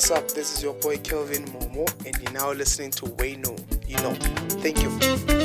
What's up? This is your boy Kelvin Momo, and you're now listening to Wayne O. You know. Thank you.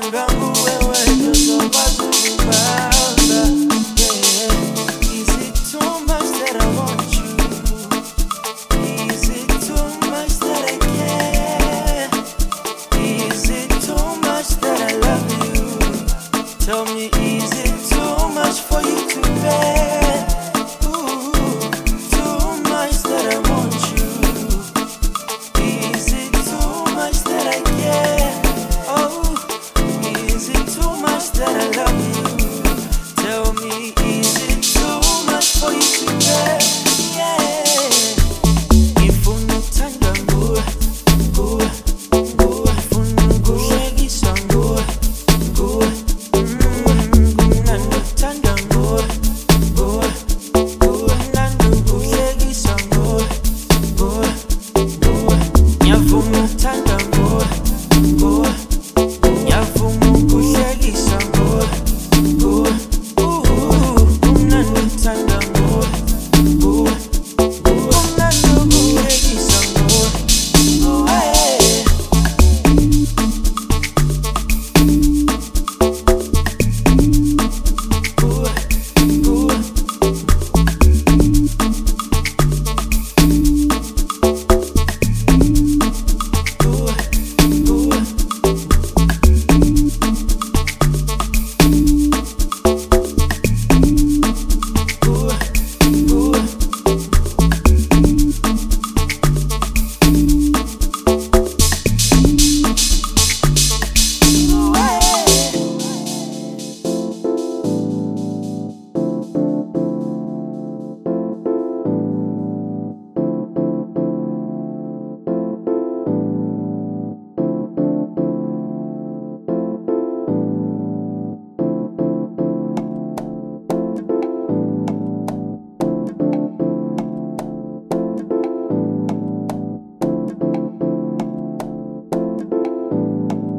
time gone.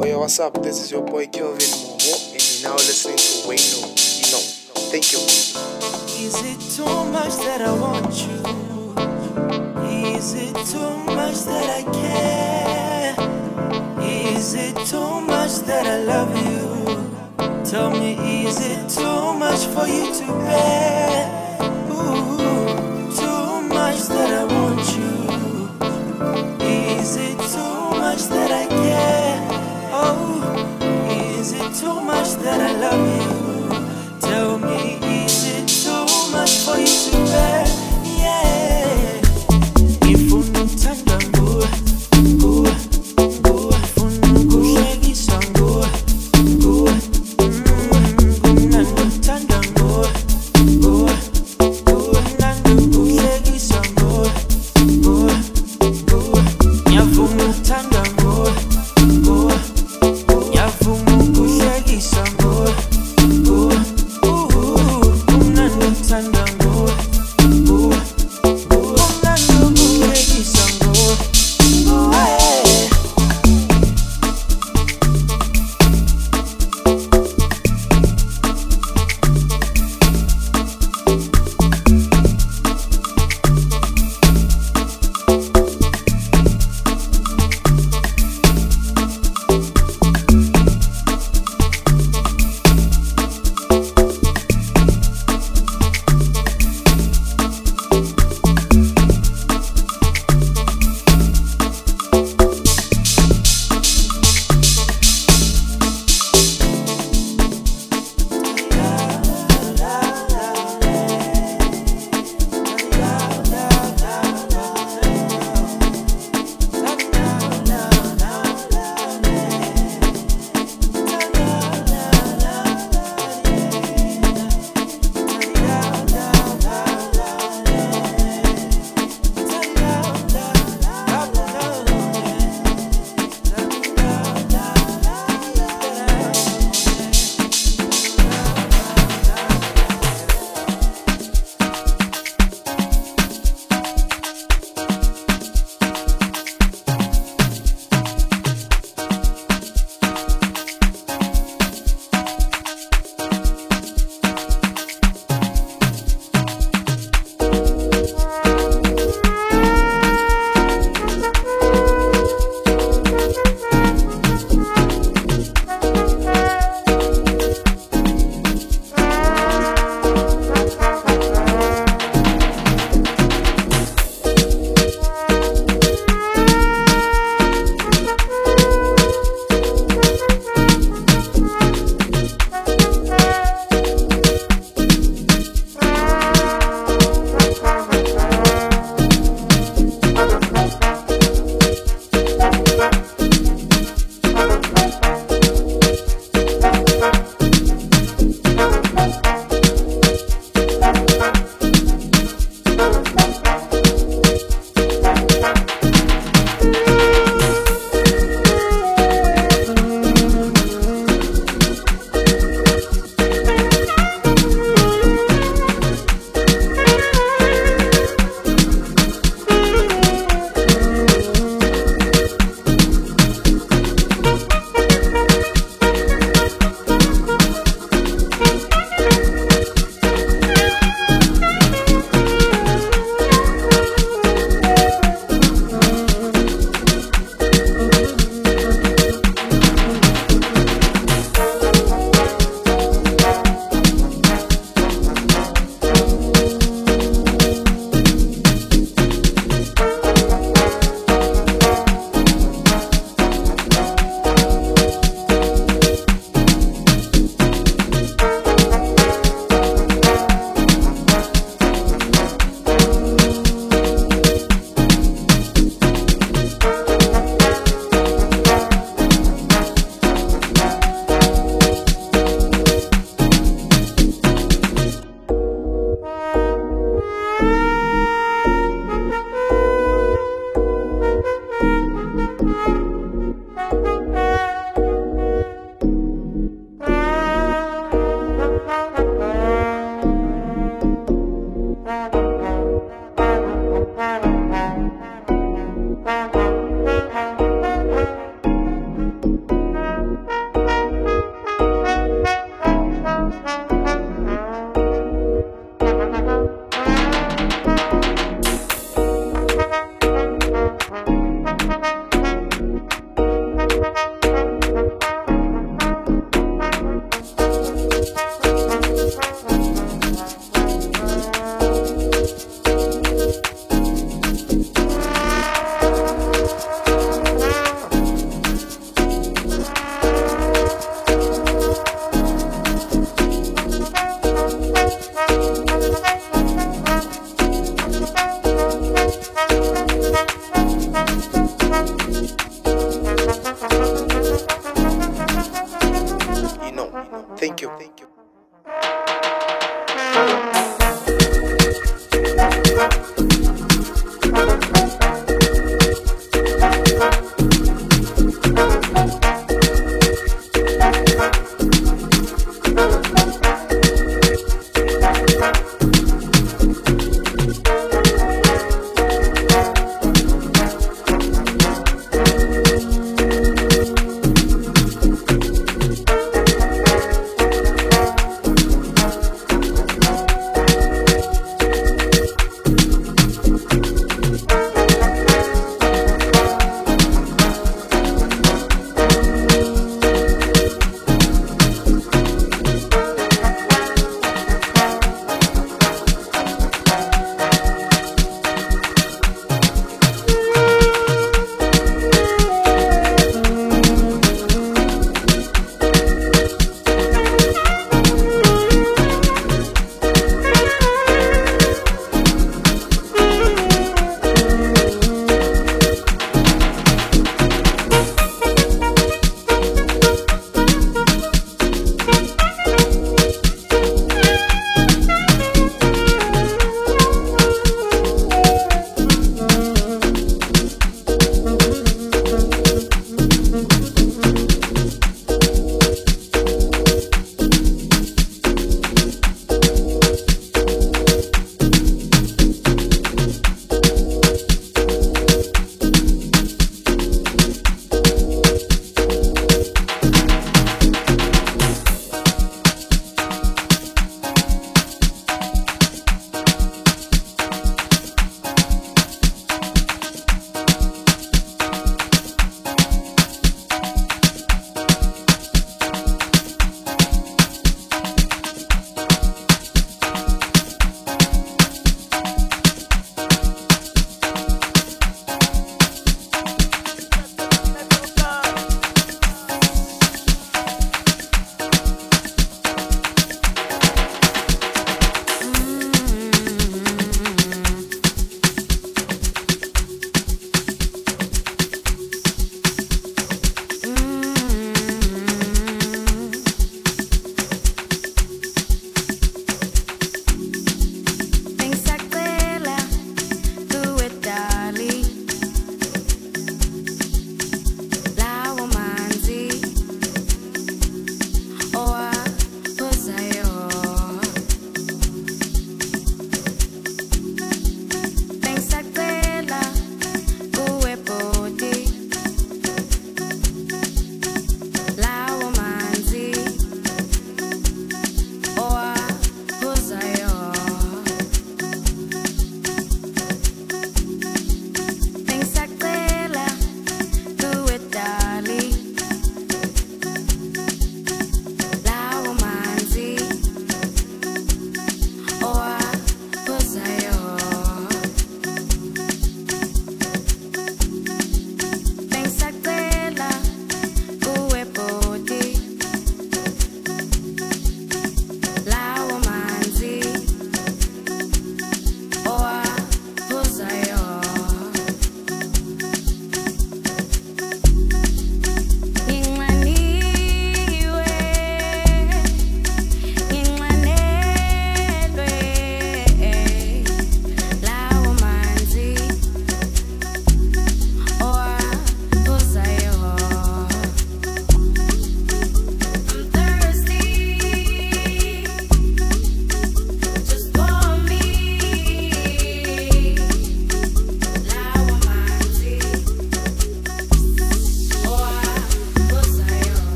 What's up? This is your boy Kelvin Momo, and you're now listening to Wayne O. You know. Thank you. Is it too much that I want you? Is it too much that I care? Is it too much that I love you? Tell me, is it too much for you to bear? That I love you?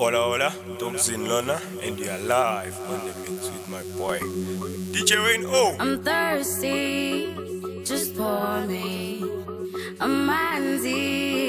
Hola, hola, Thompson Lona, and you're live on the mix with my boy, DJ Wayne O. I'm thirsty, just pour me a manzee.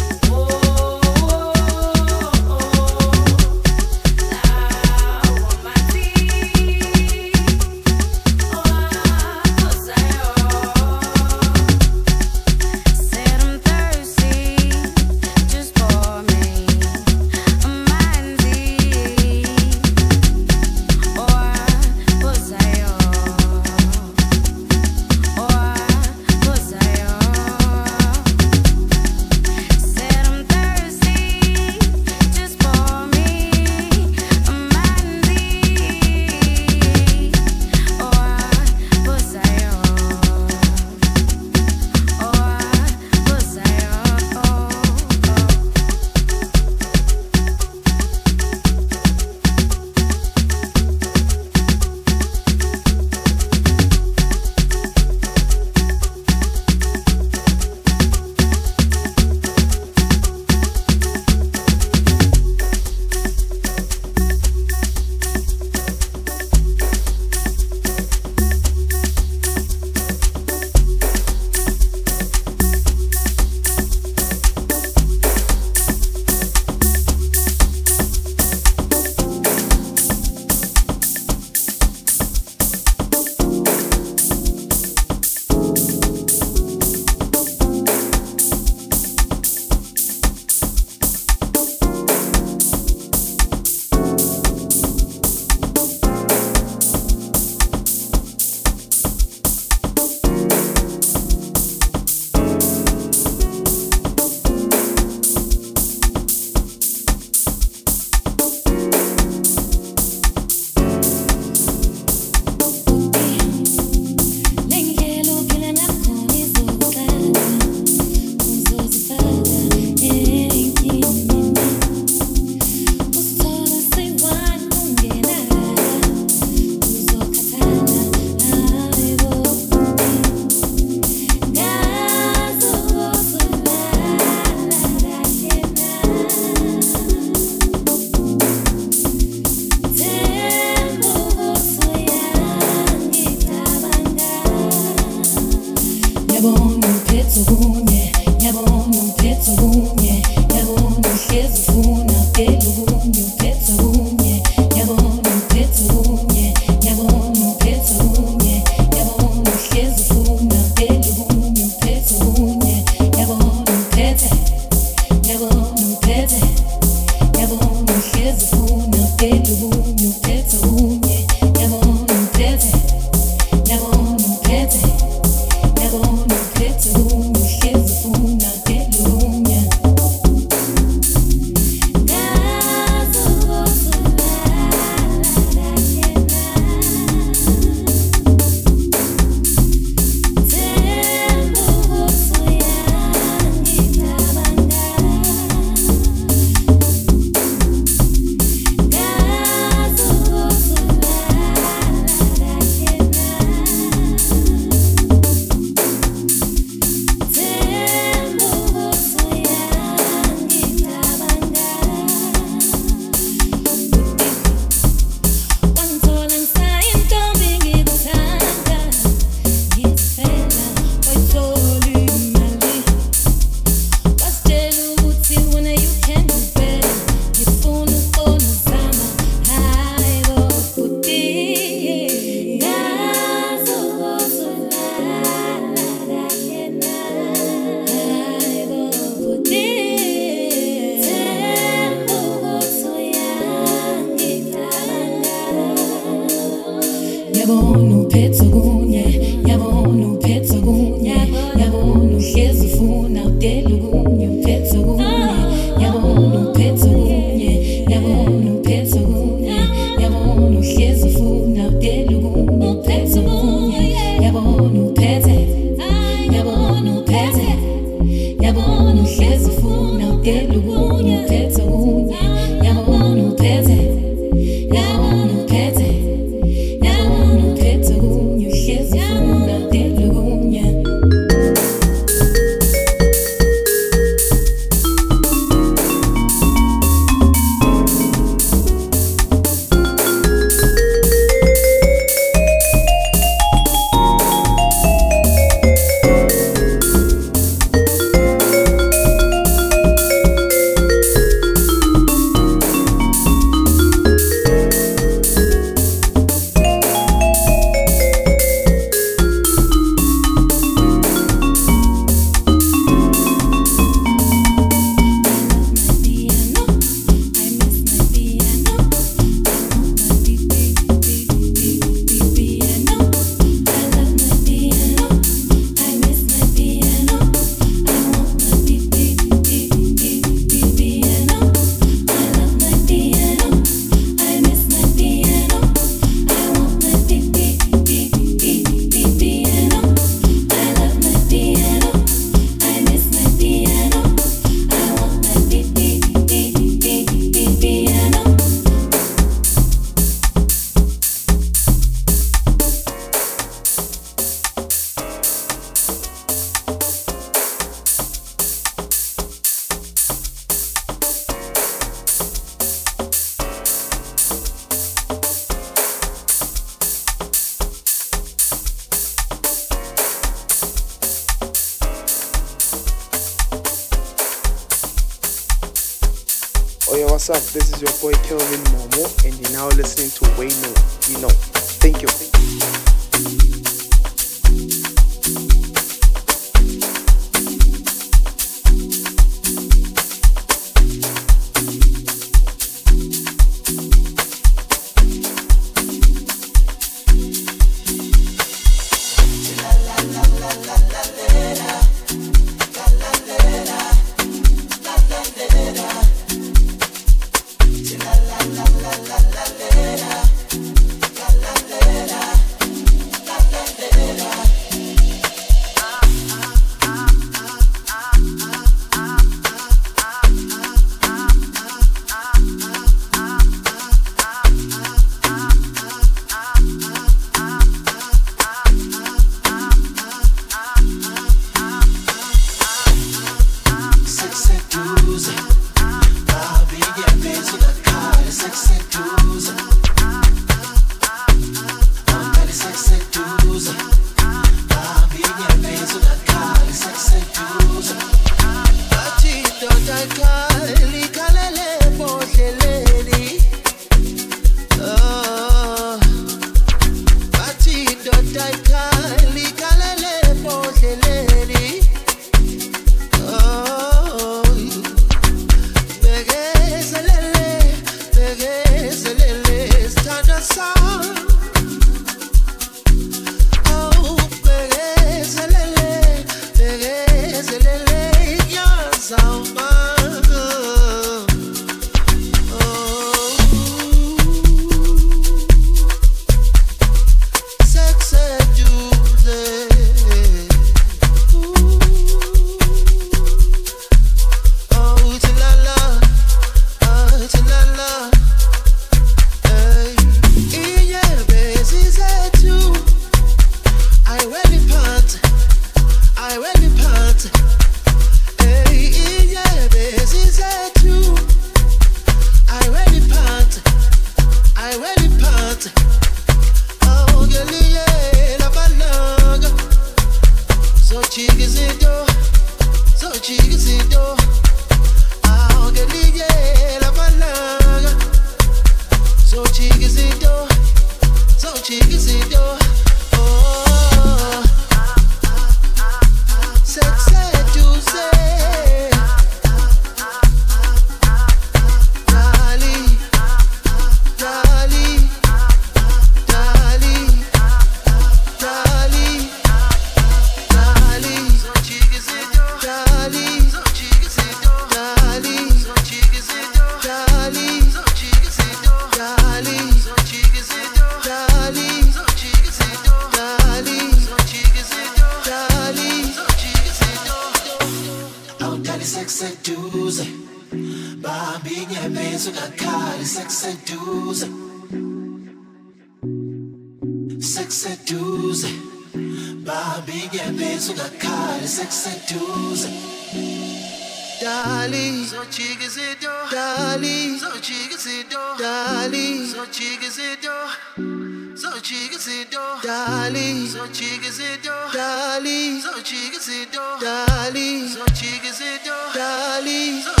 detalhes.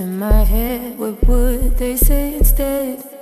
in my head, what would they say instead?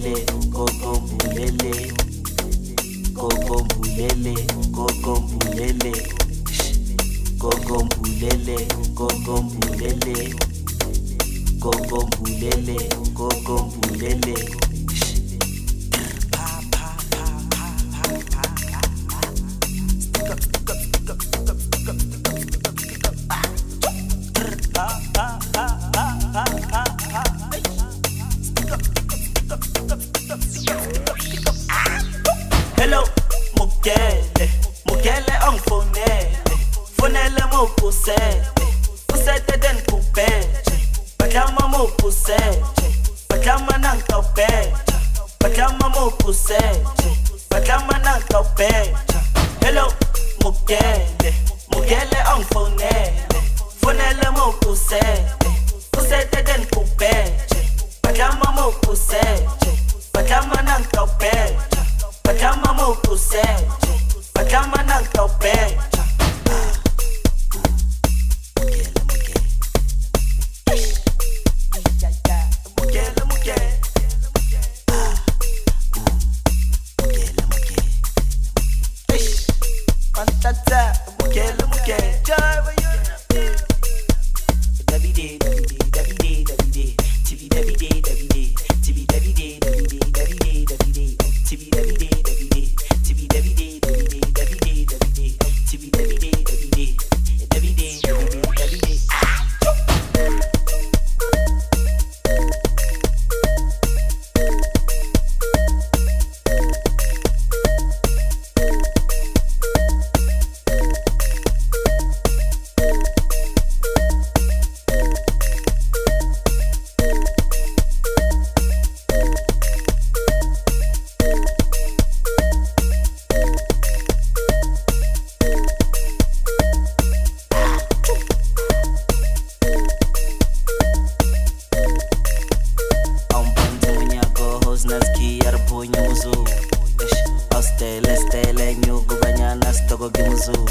mulele, gogo mulele, gogo mulele, gogo mulele, gogo mulele, gogo mulele, gogo mulele, gogo mulele. Bubba Goozle.